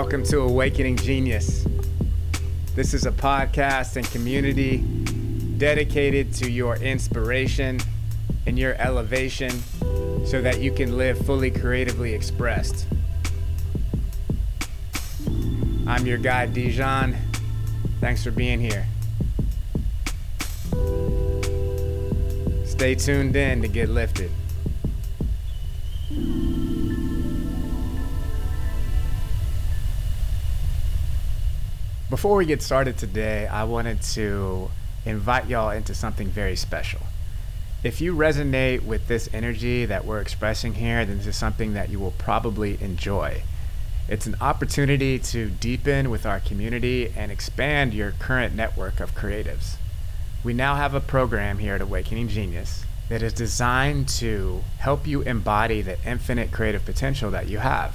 Welcome to Awakening Genius. This is a podcast and community dedicated to your inspiration and your elevation so that you can live fully creatively expressed. I'm your guide, Dijon. Thanks for being here. Stay tuned in to get lifted. Before we get started today, I wanted to invite y'all into something very special. If you resonate with this energy that we're expressing here, then this is something that you will probably enjoy. It's an opportunity to deepen with our community and expand your current network of creatives. We now have a program here at Awakening Genius that is designed to help you embody the infinite creative potential that you have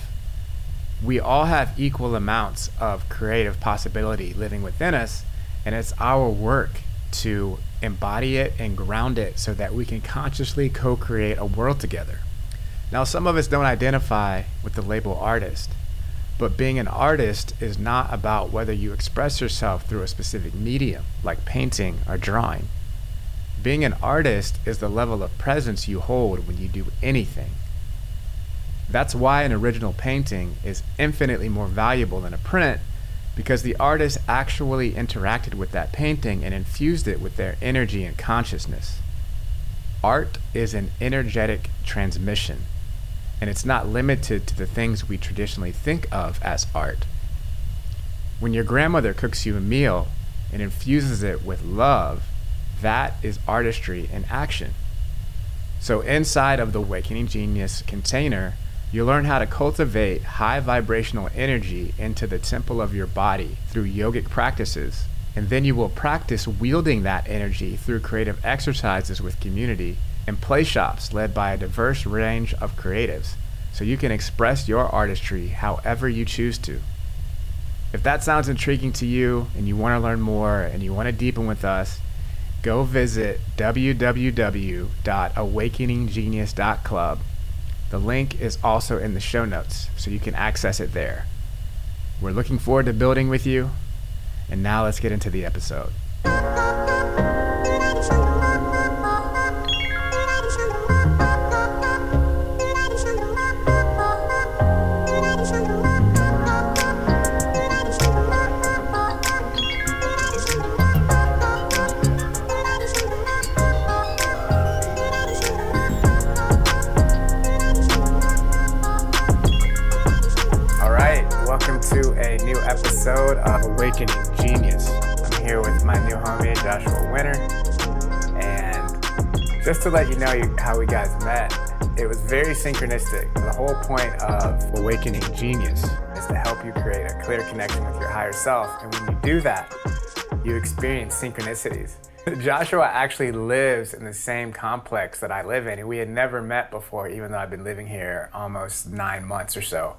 we all have equal amounts of creative possibility living within us, and it's our work to embody it and ground it so that we can consciously co create a world together. Now, some of us don't identify with the label artist, but being an artist is not about whether you express yourself through a specific medium, like painting or drawing. Being an artist is the level of presence you hold when you do anything. That's why an original painting is infinitely more valuable than a print because the artist actually interacted with that painting and infused it with their energy and consciousness. Art is an energetic transmission, and it's not limited to the things we traditionally think of as art. When your grandmother cooks you a meal and infuses it with love, that is artistry in action. So, inside of the Awakening Genius container, you learn how to cultivate high vibrational energy into the temple of your body through yogic practices. And then you will practice wielding that energy through creative exercises with community and play shops led by a diverse range of creatives so you can express your artistry however you choose to. If that sounds intriguing to you and you want to learn more and you want to deepen with us, go visit www.awakeninggenius.club the link is also in the show notes, so you can access it there. We're looking forward to building with you, and now let's get into the episode. Let you know how we guys met, it was very synchronistic. The whole point of Awakening Genius is to help you create a clear connection with your higher self. And when you do that, you experience synchronicities. Joshua actually lives in the same complex that I live in, and we had never met before, even though I've been living here almost nine months or so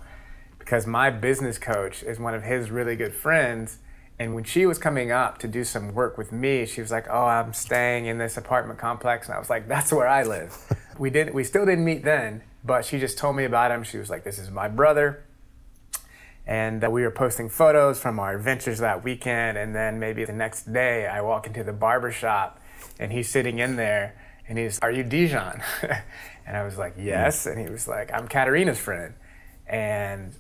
because my business coach is one of his really good friends. And when she was coming up to do some work with me, she was like, "Oh, I'm staying in this apartment complex," and I was like, "That's where I live." we didn't, we still didn't meet then, but she just told me about him. She was like, "This is my brother," and uh, we were posting photos from our adventures that weekend. And then maybe the next day, I walk into the barber shop, and he's sitting in there, and he's, "Are you Dijon?" and I was like, "Yes," and he was like, "I'm Katarina's friend," and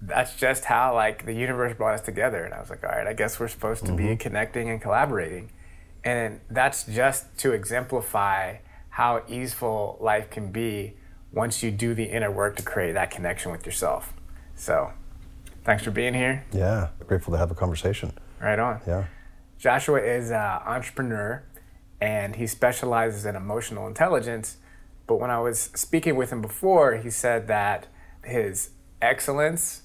that's just how like the universe brought us together. And i was like all right i guess we're supposed to mm-hmm. be connecting and collaborating. And that's just to exemplify how easeful life can be once you do the inner work to create that connection with yourself. So thanks for being here. Yeah grateful to have a conversation. Right on. Yeah. Joshua is an entrepreneur and he specializes in emotional intelligence. But when i was speaking with him before he said that his excellence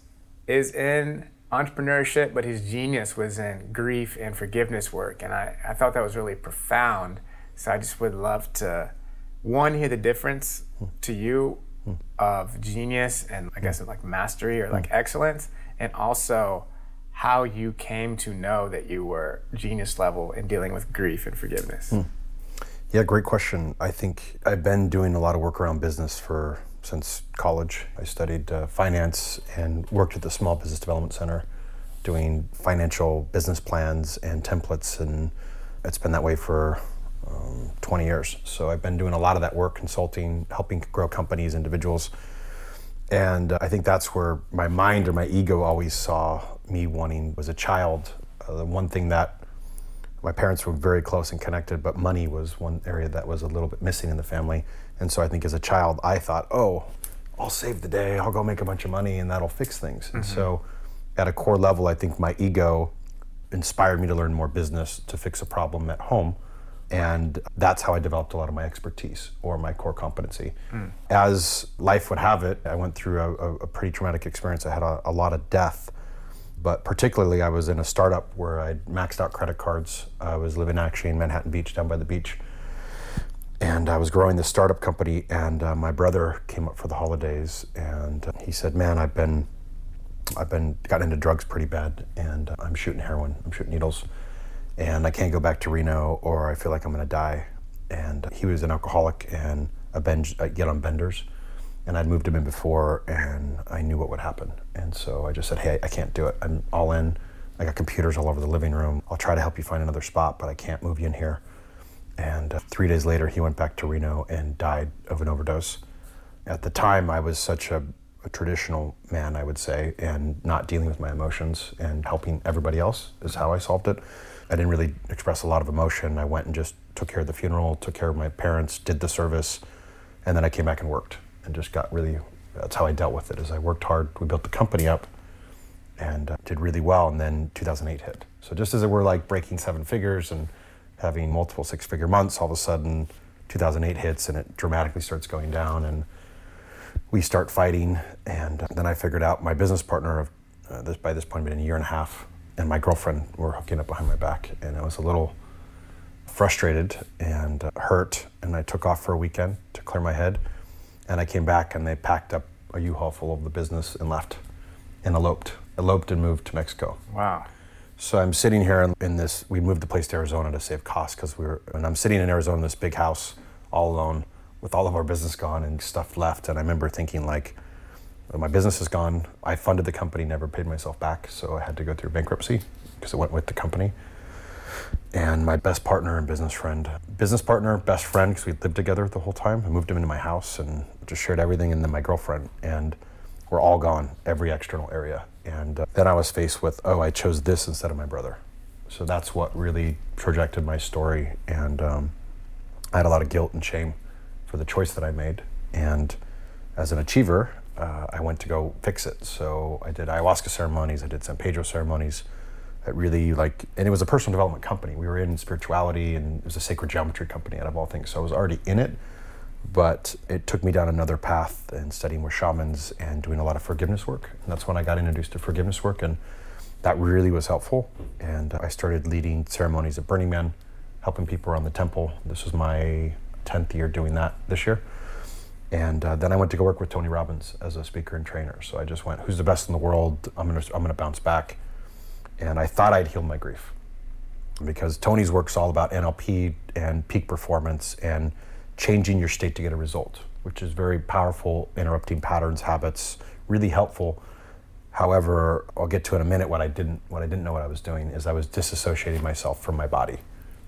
is in entrepreneurship, but his genius was in grief and forgiveness work. And I, I thought that was really profound. So I just would love to, one, hear the difference to you of genius and I guess like mastery or like excellence, and also how you came to know that you were genius level in dealing with grief and forgiveness. Hmm. Yeah, great question. I think I've been doing a lot of work around business for since college. I studied uh, finance and worked at the Small Business Development Center doing financial business plans and templates, and it's been that way for um, 20 years. So I've been doing a lot of that work, consulting, helping grow companies, individuals. And uh, I think that's where my mind or my ego always saw me wanting, as a child, uh, the one thing that my parents were very close and connected, but money was one area that was a little bit missing in the family. And so I think as a child, I thought, oh, I'll save the day, I'll go make a bunch of money, and that'll fix things. Mm-hmm. And so at a core level, I think my ego inspired me to learn more business to fix a problem at home. And that's how I developed a lot of my expertise or my core competency. Mm. As life would have it, I went through a, a pretty traumatic experience. I had a, a lot of death but particularly I was in a startup where I maxed out credit cards. I was living actually in Manhattan Beach, down by the beach, and I was growing this startup company. And uh, my brother came up for the holidays, and uh, he said, "Man, I've been, I've been gotten into drugs pretty bad, and uh, I'm shooting heroin. I'm shooting needles, and I can't go back to Reno, or I feel like I'm to die." And he was an alcoholic and a binge, uh, get on benders and I'd moved him in before, and I knew what would happen. And so I just said, "Hey, I can't do it. I'm all in. I got computers all over the living room. I'll try to help you find another spot, but I can't move you in here." And uh, three days later, he went back to Reno and died of an overdose. At the time, I was such a, a traditional man, I would say, and not dealing with my emotions and helping everybody else is how I solved it. I didn't really express a lot of emotion. I went and just took care of the funeral, took care of my parents, did the service, and then I came back and worked and just got really that's how I dealt with it as I worked hard we built the company up and uh, did really well and then 2008 hit. So just as it were like breaking seven figures and having multiple six figure months all of a sudden 2008 hits and it dramatically starts going down and we start fighting and then I figured out my business partner of uh, this by this point been a year and a half and my girlfriend were hooking up behind my back and I was a little frustrated and uh, hurt and I took off for a weekend to clear my head and I came back and they packed up a U-Haul full of the business and left and eloped, eloped and moved to Mexico. Wow. So I'm sitting here in this, we moved the place to Arizona to save costs because we were, and I'm sitting in Arizona in this big house all alone with all of our business gone and stuff left. And I remember thinking like, my business is gone. I funded the company, never paid myself back. So I had to go through bankruptcy because it went with the company and my best partner and business friend, business partner, best friend, because we lived together the whole time. I moved him into my house and just shared everything, and then my girlfriend, and we're all gone, every external area. And uh, then I was faced with, oh, I chose this instead of my brother. So that's what really projected my story, and um, I had a lot of guilt and shame for the choice that I made. And as an achiever, uh, I went to go fix it. So I did ayahuasca ceremonies, I did San Pedro ceremonies that really like and it was a personal development company. We were in spirituality and it was a sacred geometry company out of all things so i was already in it. But it took me down another path and studying with shamans and doing a lot of forgiveness work. And that's when i got introduced to forgiveness work and that really was helpful. And i started leading ceremonies at burning man helping people around the temple. This was my 10th year doing that this year. And uh, then I went to go work with Tony Robbins as a speaker and trainer. So I just went, who's the best in the world? I'm gonna, I'm gonna bounce back and I thought I'd healed my grief because Tony's work is all about NLP and peak performance and changing your state to get a result, which is very powerful, interrupting patterns, habits, really helpful. However, I'll get to in a minute what I didn't what I didn't know what I was doing is I was disassociating myself from my body.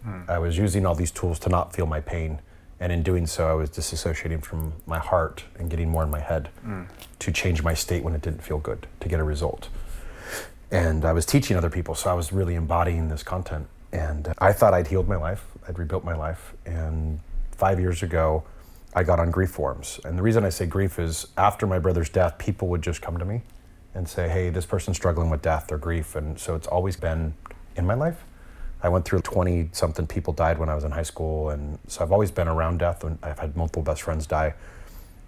Mm. I was using all these tools to not feel my pain, and in doing so, I was disassociating from my heart and getting more in my head mm. to change my state when it didn't feel good to get a result and I was teaching other people, so I was really embodying this content. And I thought I'd healed my life, I'd rebuilt my life. And five years ago, I got on grief forums. And the reason I say grief is after my brother's death, people would just come to me and say, hey, this person's struggling with death or grief. And so it's always been in my life. I went through 20 something people died when I was in high school. And so I've always been around death. And I've had multiple best friends die,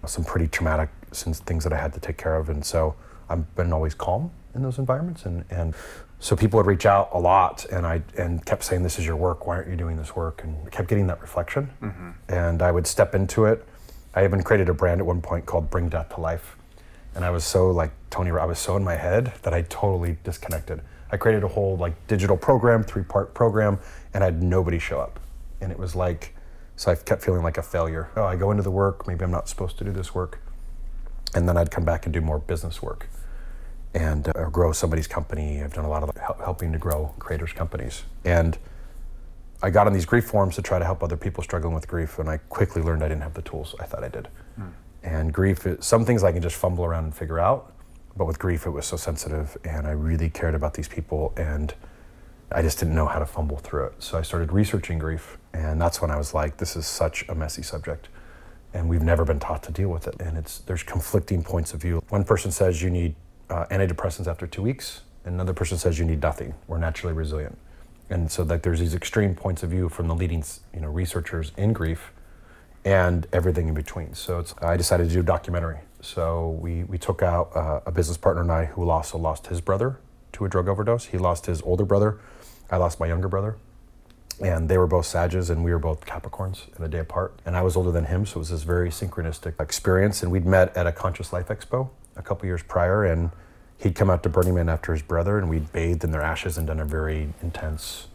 some pretty traumatic things that I had to take care of. And so I've been always calm in those environments. And, and so people would reach out a lot and I and kept saying, This is your work, why aren't you doing this work? And I kept getting that reflection. Mm-hmm. And I would step into it. I even created a brand at one point called Bring Death to Life. And I was so like Tony, I was so in my head that I totally disconnected. I created a whole like digital program, three part program, and I had nobody show up. And it was like, so I kept feeling like a failure. Oh, I go into the work, maybe I'm not supposed to do this work. and then I'd come back and do more business work and uh, grow somebody's company. I've done a lot of help, helping to grow creators' companies. And I got on these grief forums to try to help other people struggling with grief, and I quickly learned I didn't have the tools I thought I did. Mm. And grief, some things I can just fumble around and figure out, but with grief, it was so sensitive, and I really cared about these people, and I just didn't know how to fumble through it. So I started researching grief, and that's when I was like, this is such a messy subject and we've never been taught to deal with it. And it's there's conflicting points of view. One person says you need uh, antidepressants after two weeks, and another person says you need nothing. We're naturally resilient, and so like there's these extreme points of view from the leading you know researchers in grief, and everything in between. So I decided to do a documentary. So we we took out uh, a business partner and I who also lost his brother to a drug overdose. He lost his older brother. I lost my younger brother and they were both Sages and we were both Capricorns and a day apart. And I was older than him, so it was this very synchronistic experience. And we'd met at a Conscious Life Expo a couple years prior, and he'd come out to Burning Man after his brother, and we'd bathed in their ashes and done a very intense,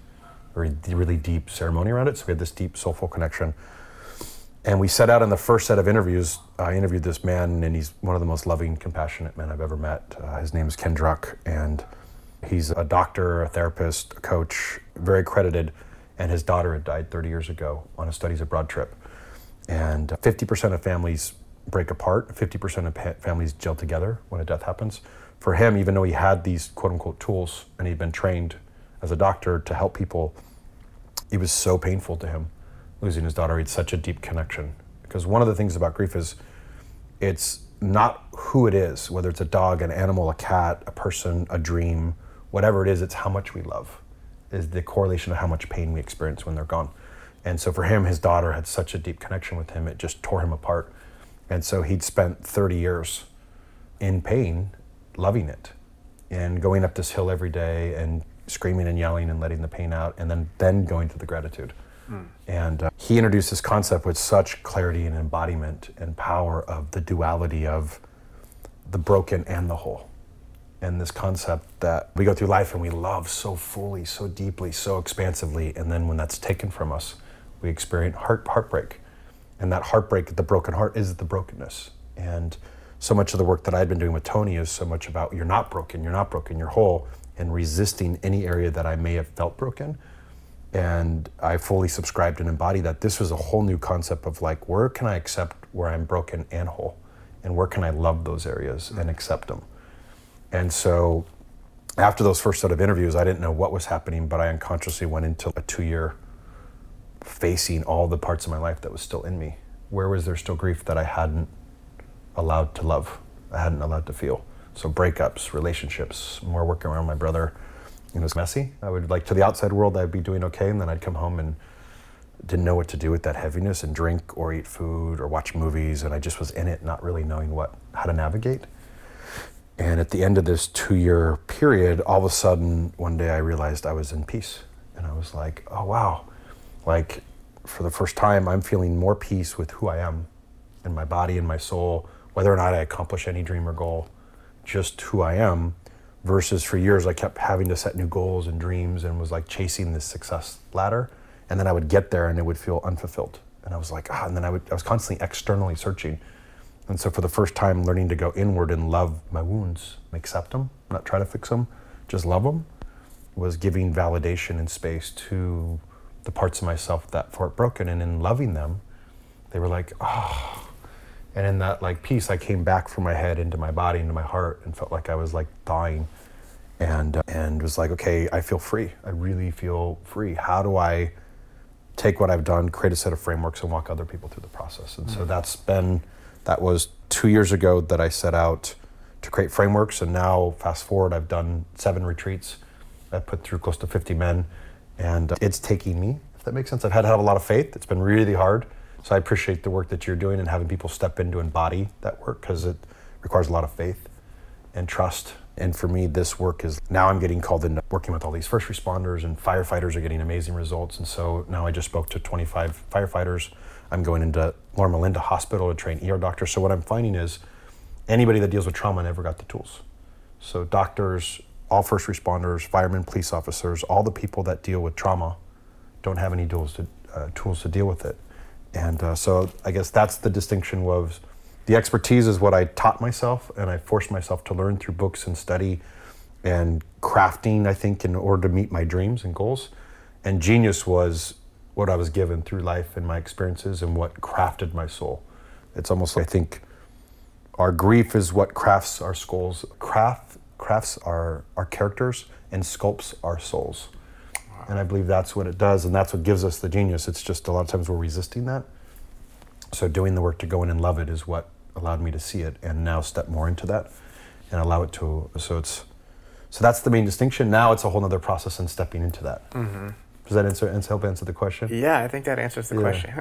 very really deep ceremony around it. So we had this deep soulful connection. And we set out in the first set of interviews. I interviewed this man, and he's one of the most loving, compassionate men I've ever met. Uh, his name is Ken Druck, and he's a doctor, a therapist, a coach, very credited and his daughter had died 30 years ago on a studies abroad trip. And 50% of families break apart, 50% of families gel together when a death happens. For him, even though he had these quote unquote tools and he'd been trained as a doctor to help people, it was so painful to him losing his daughter. He had such a deep connection. Because one of the things about grief is it's not who it is, whether it's a dog, an animal, a cat, a person, a dream, whatever it is, it's how much we love is the correlation of how much pain we experience when they're gone. And so for him, his daughter had such a deep connection with him, it just tore him apart. And so he'd spent 30 years in pain, loving it, and going up this hill every day and screaming and yelling and letting the pain out, and then, then going to the gratitude. Mm. And uh, he introduced this concept with such clarity and embodiment and power of the duality of the broken and the whole and this concept that we go through life and we love so fully, so deeply, so expansively, and then when that's taken from us, we experience heart heartbreak, and that heartbreak, the broken heart, is the brokenness. And so much of the work that I've been doing with Tony is so much about you're not broken, you're not broken, you're whole, and resisting any area that I may have felt broken. And I fully subscribed and embodied that. This was a whole new concept of like, where can I accept where I'm broken and whole? And where can I love those areas and hmm. accept them? And so after those first set of interviews, I didn't know what was happening, but I unconsciously went into a two year facing all the parts of my life that was still in me. Where was there still grief that I hadn't allowed to love, I hadn't allowed to feel? So breakups, relationships, more working around my brother. It was messy. I would like to the outside world, I'd be doing okay, and then I'd come home and didn't know what to do with that heaviness and drink or eat food or watch movies, and I just was in it, not really knowing what how to navigate. And at the end of this two year period, all of a sudden, one day I realized I was in peace. And I was like, oh, wow. Like, for the first time, I'm feeling more peace with who I am in my body and my soul, whether or not I accomplish any dream or goal, just who I am. Versus for years, I kept having to set new goals and dreams and was like chasing this success ladder. And then I would get there and it would feel unfulfilled. And I was like, ah, and then I, would, I was constantly externally searching and so, for the first time, learning to go inward and love my wounds, accept them, not try to fix them, just love them, was giving validation and space to the parts of myself that felt broken. And in loving them, they were like, oh. And in that like peace, I came back from my head into my body, into my heart, and felt like I was like dying, and uh, and was like, okay, I feel free. I really feel free. How do I take what I've done, create a set of frameworks, and walk other people through the process? And mm-hmm. so that's been that was two years ago that I set out to create frameworks, and now fast forward, I've done seven retreats. I've put through close to 50 men, and it's taking me, if that makes sense. I've had to have a lot of faith. It's been really hard. So I appreciate the work that you're doing and having people step in to embody that work because it requires a lot of faith and trust. And for me, this work is now I'm getting called in working with all these first responders and firefighters are getting amazing results. And so now I just spoke to 25 firefighters I'm going into Loma Linda Hospital to train ER doctors. So what I'm finding is anybody that deals with trauma never got the tools. So doctors, all first responders, firemen, police officers, all the people that deal with trauma don't have any tools to, uh, tools to deal with it. And uh, so I guess that's the distinction was the expertise is what I taught myself, and I forced myself to learn through books and study and crafting, I think, in order to meet my dreams and goals. And genius was what I was given through life and my experiences and what crafted my soul. It's almost like I think our grief is what crafts our skulls, craft, crafts our, our characters, and sculpts our souls. Wow. And I believe that's what it does, and that's what gives us the genius. It's just a lot of times we're resisting that. So doing the work to go in and love it is what allowed me to see it, and now step more into that and allow it to. So it's so that's the main distinction. Now it's a whole other process in stepping into that. Mm-hmm. Does that answer, answer help answer the question? Yeah, I think that answers the yeah. question.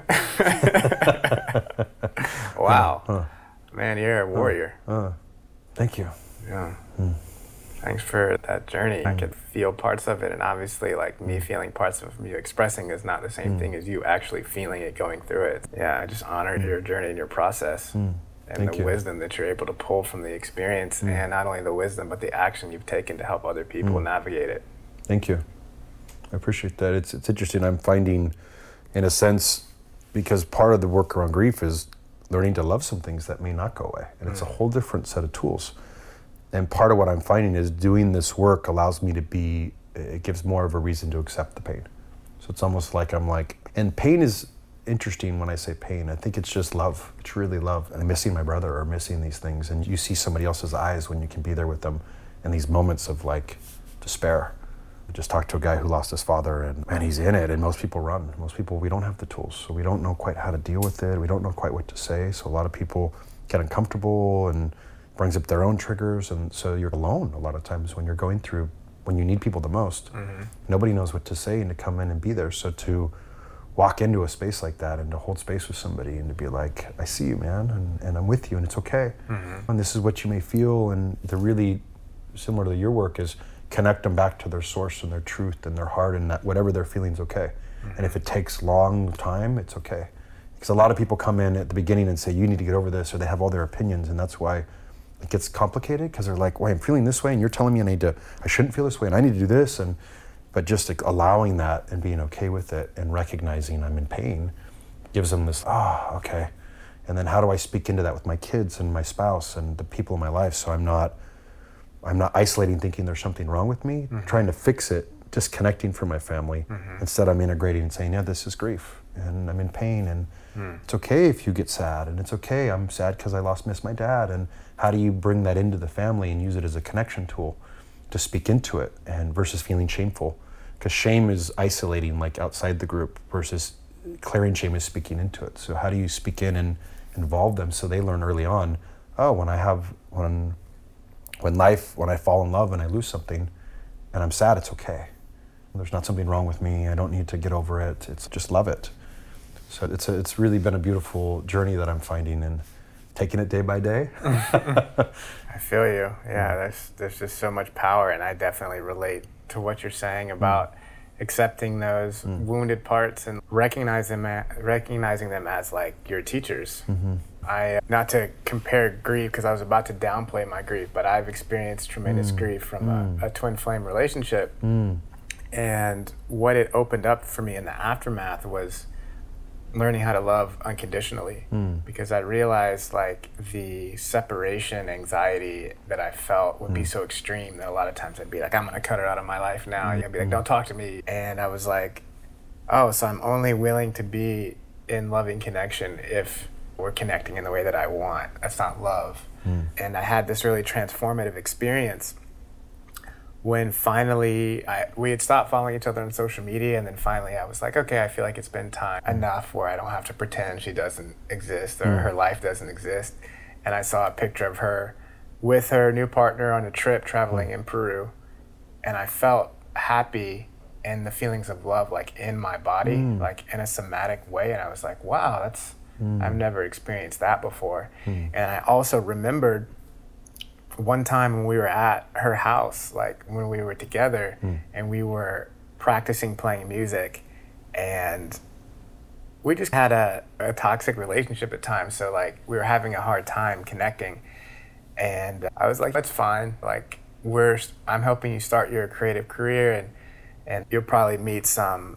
wow, huh. man, you're a warrior. Uh, thank you. Yeah. Mm. Thanks for that journey. Mm. I could feel parts of it, and obviously, like me mm. feeling parts of you expressing is not the same mm. thing as you actually feeling it, going through it. Yeah, I just honored mm. your journey and your process. Mm and Thank the you. wisdom that you're able to pull from the experience mm. and not only the wisdom but the action you've taken to help other people mm. navigate it thank you i appreciate that it's, it's interesting i'm finding in a sense because part of the work around grief is learning to love some things that may not go away and mm. it's a whole different set of tools and part of what i'm finding is doing this work allows me to be it gives more of a reason to accept the pain so it's almost like i'm like and pain is interesting when I say pain. I think it's just love. It's really love. And missing my brother or missing these things. And you see somebody else's eyes when you can be there with them in these moments of like despair. I just talked to a guy who lost his father and, and he's in it and most people run. Most people, we don't have the tools. So we don't know quite how to deal with it. We don't know quite what to say. So a lot of people get uncomfortable and brings up their own triggers. And so you're alone a lot of times when you're going through, when you need people the most. Mm-hmm. Nobody knows what to say and to come in and be there. So to walk into a space like that and to hold space with somebody and to be like, I see you, man, and, and I'm with you, and it's okay. Mm-hmm. And this is what you may feel. And the really similar to your work is connect them back to their source and their truth and their heart and that whatever they're feeling is okay. Mm-hmm. And if it takes long time, it's okay. Because a lot of people come in at the beginning and say, you need to get over this, or they have all their opinions, and that's why it gets complicated because they're like, well, I'm feeling this way, and you're telling me I need to, I shouldn't feel this way, and I need to do this, and but just allowing that and being okay with it and recognizing I'm in pain gives them this, ah, oh, okay. And then how do I speak into that with my kids and my spouse and the people in my life so I'm not I'm not isolating thinking there's something wrong with me, mm-hmm. trying to fix it, disconnecting from my family. Mm-hmm. Instead I'm integrating and saying, Yeah, this is grief and I'm in pain and mm. it's okay if you get sad and it's okay I'm sad because I lost miss my dad and how do you bring that into the family and use it as a connection tool? to speak into it and versus feeling shameful? Because shame is isolating like outside the group versus clearing shame is speaking into it. So how do you speak in and involve them so they learn early on oh when i have when when life when i fall in love and i lose something and i'm sad it's okay. There's not something wrong with me. I don't need to get over it. It's just love it. So it's a, it's really been a beautiful journey that i'm finding and taking it day by day. I feel you. Yeah, there's there's just so much power, and I definitely relate to what you're saying mm. about accepting those mm. wounded parts and recognizing them, recognizing them as like your teachers. Mm-hmm. I not to compare grief because I was about to downplay my grief, but I've experienced tremendous mm. grief from a, mm. a, twin flame relationship, mm. and what it opened up for me in the aftermath was learning how to love unconditionally mm. because I realized like the separation anxiety that I felt would mm. be hmm. so extreme that a lot of times I'd be like, I'm gonna cut her out of my life now. Mm. I'd be like, don't talk to me. And I was like, oh, so I'm only willing to be in loving connection if we're connecting in the way that I want. That's not love. Hmm. And I had this really transformative experience when finally I, we had stopped following each other on social media and then finally i was like okay i feel like it's been time enough where i don't have to pretend she doesn't exist or mm. her life doesn't exist and i saw a picture of her with her new partner on a trip traveling mm. in peru and i felt happy and the feelings of love like in my body mm. like in a somatic way and i was like wow that's mm. i've never experienced that before mm. and i also remembered one time when we were at her house, like when we were together mm. and we were practicing playing music and we just had a, a toxic relationship at times. So like we were having a hard time connecting. And I was like, that's fine. Like we're, I'm helping you start your creative career and, and you'll probably meet some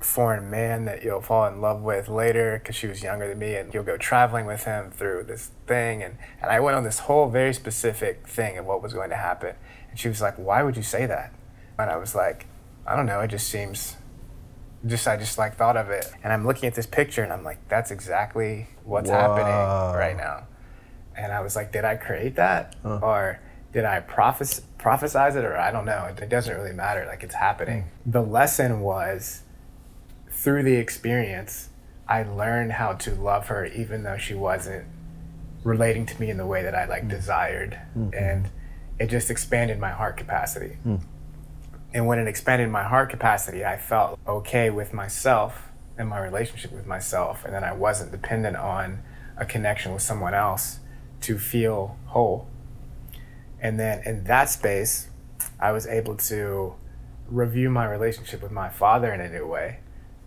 foreign man that you'll fall in love with later because she was younger than me and you'll go traveling with him through this thing. And, and i went on this whole very specific thing of what was going to happen. And she was like why would you say that? And i was like i don't know. It just seems just i just like thought of it. And i'm looking at this picture and i'm like that's exactly what's happening right now. And i was like did i create that? Or did I prophes- prophesize it? Or I don't know. It doesn't really matter. Like it's happening. Hmm. The lesson was through the experience, I learned how to love her even though she wasn't relating to me in the way that I like mm. desired. Mm-hmm. And it just expanded my heart capacity. Hmm. And when it expanded my heart capacity, I felt okay with myself and my relationship with myself. And then I wasn't dependent on a connection with someone else to feel whole. And then in that space, I was able to review my relationship with my father in a new way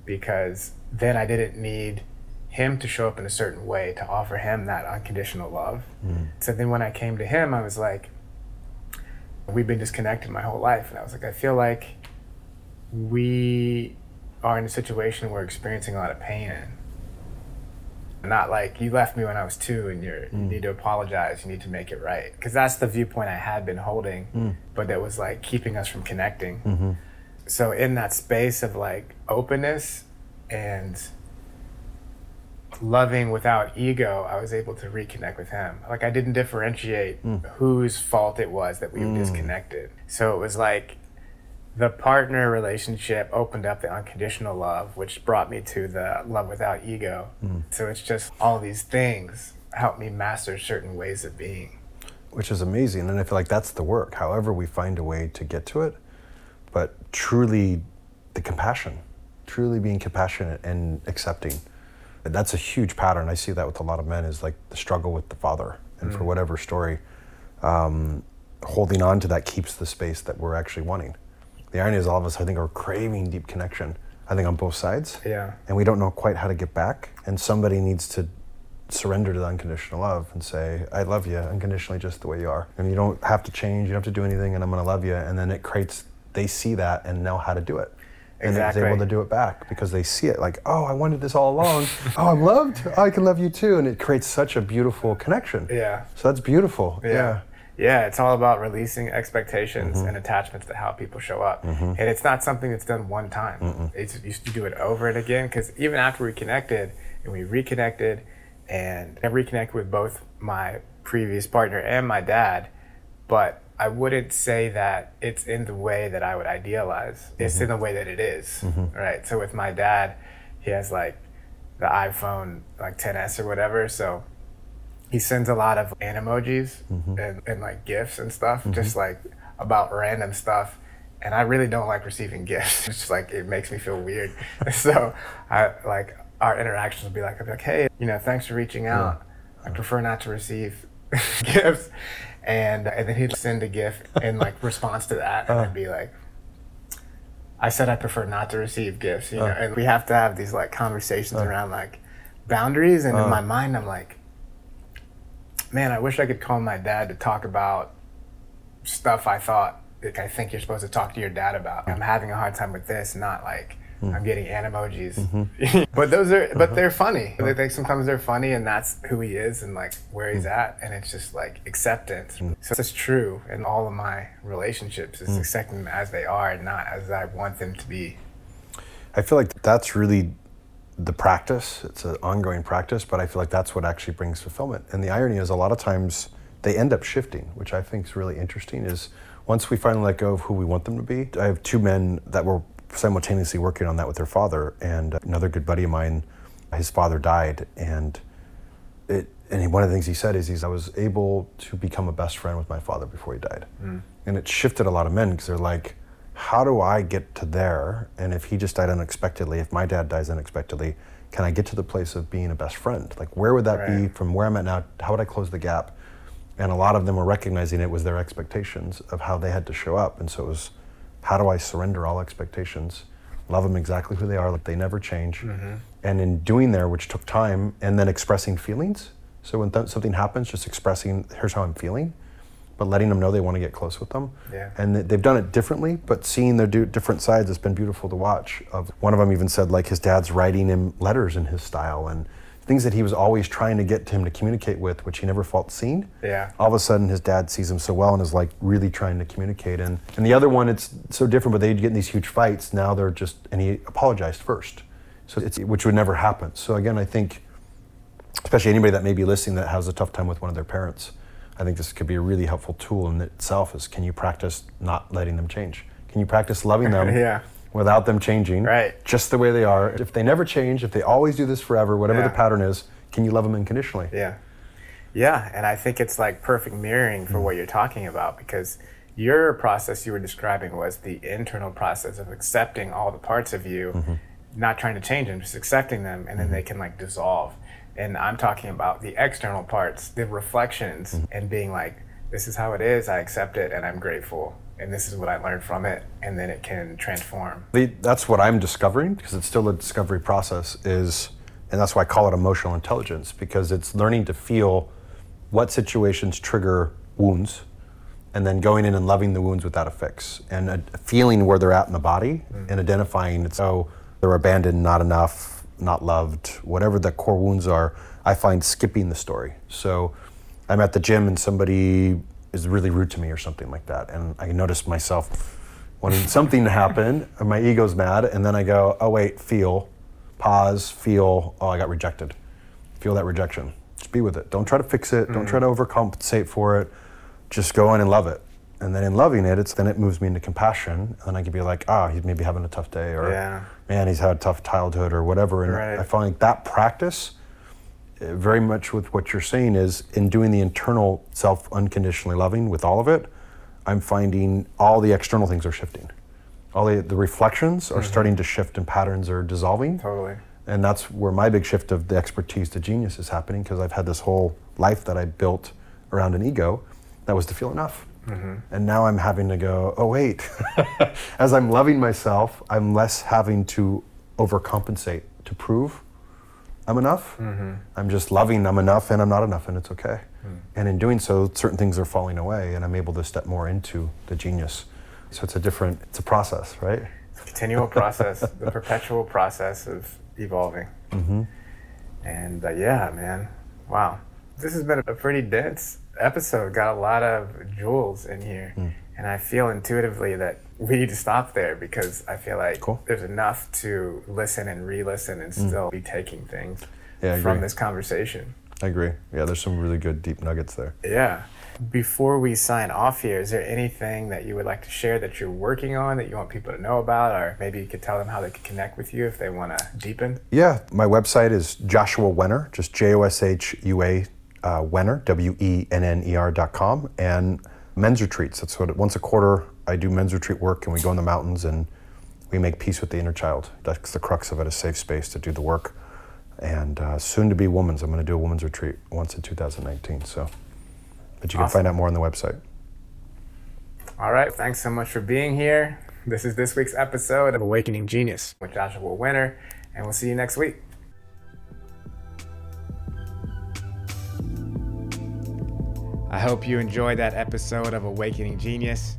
because then I didn't need him to show up in a certain way to offer him that unconditional love. Hmm. So then when I came to him, I was like, we've been disconnected my whole life. And I was like, I feel like we are in a situation where we're experiencing a lot of pain in. Not like you left me when I was two and you're, you hmm. need to apologize, you need to make it right. Because that's the viewpoint I had been holding, hmm. but that was like keeping us from connecting. Mm-hmm. So, in that space of like openness and loving without ego, I was able to reconnect with him. Like I didn't differentiate hmm. whose fault it was that we were hmm. disconnected. So it was like the partner relationship opened up the unconditional love, which brought me to the love without ego. Hmm. So it's just all these things help me master certain ways of being. which is amazing. And I feel like that's the work. However, we find a way to get to it, but truly, the compassion, truly being compassionate and accepting. That's a huge pattern. I see that with a lot of men is like the struggle with the father, and for whatever story, um, holding on to that keeps the space that we're actually wanting. The irony is, all of us, I think, are craving deep connection. I think on both sides, Yeah. and we don't know quite how to get back. And somebody needs to surrender to the unconditional love and say, I love you unconditionally just the way you are. And you don't have to change, you don't have to do anything, and I'm going to love you. And then it creates, they see that and know how to do it. And Exactly. they're able to do it back because they see it like, oh, I wanted this all along. oh, I'm loved. Oh, I can love you too. And it creates such a beautiful connection. Yeah. So that's beautiful. Yeah. Yeah, it's all about releasing expectations mm-hmm. and attachments to how people show up. Mm-hmm. And it's not something that's done one time. It's you do it over and again because even after we connected and we reconnected and I reconnected with both my previous partner and my dad, but I wouldn't say that it's in the way that I would idealize. It's in mm-hmm. the way that it is, mm-hmm. Right. So with my dad, he has like the iPhone like 10s or whatever. So he sends a lot of animojis mm-hmm. and, and like gifts and stuff, just like about random stuff. And I really don't like receiving gifts. It's just like it makes me feel weird. so I like our interactions will be like, I'll be like, hey, you know, thanks for reaching out. I prefer not to receive gifts. And and then he'd send a gift in like response to that, and I'd uh-huh. be like, I said I prefer not to receive gifts, you know. Uh-huh. And we have to have these like conversations uh-huh. around like boundaries. And in my mind, I'm like, man, I wish I could call my dad to talk about stuff I thought like I think you're supposed to talk to your dad about. I'm having a hard time with this, not like Mm-hmm. I'm getting animojis. Mm-hmm. but those are but uh-huh. they're funny. Uh-huh. They think sometimes they're funny and that's who he is and like where he's mm. at and it's just like acceptance. Mm. So it's true in all of my relationships is mm. accepting them as they are and not as I want them to be. I feel like that's really the practice. It's an ongoing practice, but I feel like that's what actually brings fulfillment. And the irony is, a lot of times they end up shifting, which I think is really interesting. Is once we finally let go of who we want them to be. I have two men that were simultaneously working on that with their father, and another good buddy of mine, his father died, and it. And one of the things he said is, he's, I was able to become a best friend with my father before he died, hmm. and it shifted a lot of men because they're like, how do I get to there? And if he just died unexpectedly, if my dad dies unexpectedly, can I get to the place of being a best friend? Like, where would that be from where I'm at now? How would I close the gap? And a lot of them were recognizing it was their expectations of how they had to show up. And so it was, how do I surrender all expectations, love them exactly who they are, like they never change? Mm-hmm. And in doing there, which took time, and then expressing feelings. So when th- something happens, just expressing, here's how I'm feeling but letting them know they want to get close with them. Yeah. And th- they've done it differently, but seeing their do- different sides it's been beautiful to watch. Of one of them even said like his dad's writing him letters in his style and things that he was always trying to get him to communicate with, which he never felt seen. Yeah. All of a sudden, his dad sees him so well and is like really trying to communicate. And and the other one, it's so different, but they'd get in these huge fights. Now they're just and he apologized first, so it's which would never happen. So again, I think especially anybody that may be listening that has a tough time with one of their parents, I think this could be a really helpful tool in itself. Is can you practice not letting them change? Can you practice loving them Yeah. Without them changing, Right. just the way they are? If they never change, if they always do this forever, whatever the pattern is, can you love them unconditionally? Yeah. Yeah, and I think it's like perfect mirroring for what you're talking about because your process you were describing was the internal process of accepting all the parts of you, mm-hmm. not trying to change them, just accepting them, and then mm-hmm. they can like dissolve. And I'm talking about the external parts, the reflections, mm-hmm. and being like, this is how it is, I accept it, and I'm grateful. And this is what I learned from it, and then it can transform. The, that's what I'm discovering because it's still a discovery process. Is and that's why I call it emotional intelligence because it's learning to feel what situations trigger wounds, and then going in and loving the wounds without a fix and uh, feeling where they're at in the body and identifying it's oh they're abandoned, not enough, not loved, whatever the core wounds are. I find skipping the story. So I'm at the gym and somebody is really rude to me or something like that, and I notice myself wanting something to happen, and my ego's mad, and then I go, oh wait, feel, pause, feel, oh I got rejected, feel that rejection. Just be with it. Don't try to fix it. Don't try to overcompensate for it. Just go in and love it. And then in loving it, it's then it moves me into compassion, and then I can be like, ah, he's maybe having a tough day, or Yeah. man, he's had a tough childhood, or whatever. And Right. I find like that practice very much with what you're saying is in doing the internal self unconditionally loving with all of it, I'm finding all the external things are shifting. All the, the reflections are mm-hmm. starting to shift and patterns are dissolving. Totally. And that's where my big shift of the expertise to genius is happening because I've had this whole life that I built around an ego that was to feel enough. Mm-hmm. And now I'm having to go, oh, wait. As I'm loving myself, I'm less having to overcompensate to prove I'm enough. I'm just loving I'm enough and I'm not enough and it's okay. And in doing so, certain things are falling away and I'm able to step more into the genius. So it's a different, it's a process, right? It's a continual process, the perpetual process of evolving. Mm-hmm. And uh, yeah, man, wow, this has been a pretty dense episode. Got a lot of jewels in here, Mm. and I feel intuitively that we need to stop there because I feel like Cool. Mm. there's enough to listen and re-listen and still be taking things Yeah, from this conversation. I agree. Yeah, there's some really good deep nuggets there. Yeah. Before we sign off here, is there anything that you would like to share that you're working on that you want people to know about, or maybe you could tell them how they can connect with you if they want to deepen? Yeah, my website is Joshua Wenner, just J O S H U A uh, Wenner, W E N N E R dot com, and men's retreats. That's what it once a quarter I do men's retreat work, and we go in the mountains and we make peace with the inner child. That's the crux of it, a safe space to do the work. And uh, soon to be women's. I'm going to do a women's retreat once in 2019. So, but you can Awesome. find out more on the website. All right. Thanks so much for being here. This is this week's episode of Awakening Genius with Joshua Wenner, and we'll see you next week. I hope you enjoyed that episode of Awakening Genius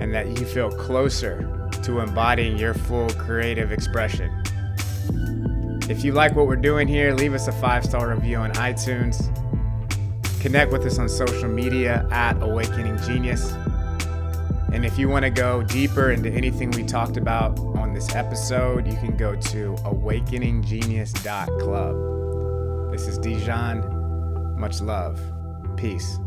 and that you feel closer to embodying your full creative expression. If you like what we're doing here, leave us a five star review on iTunes. Connect with us on social media at Awakening Genius. And if you want to go deeper into anything we talked about on this episode, you can go to awakeninggenius.club. This is Dijon. Much love. Peace.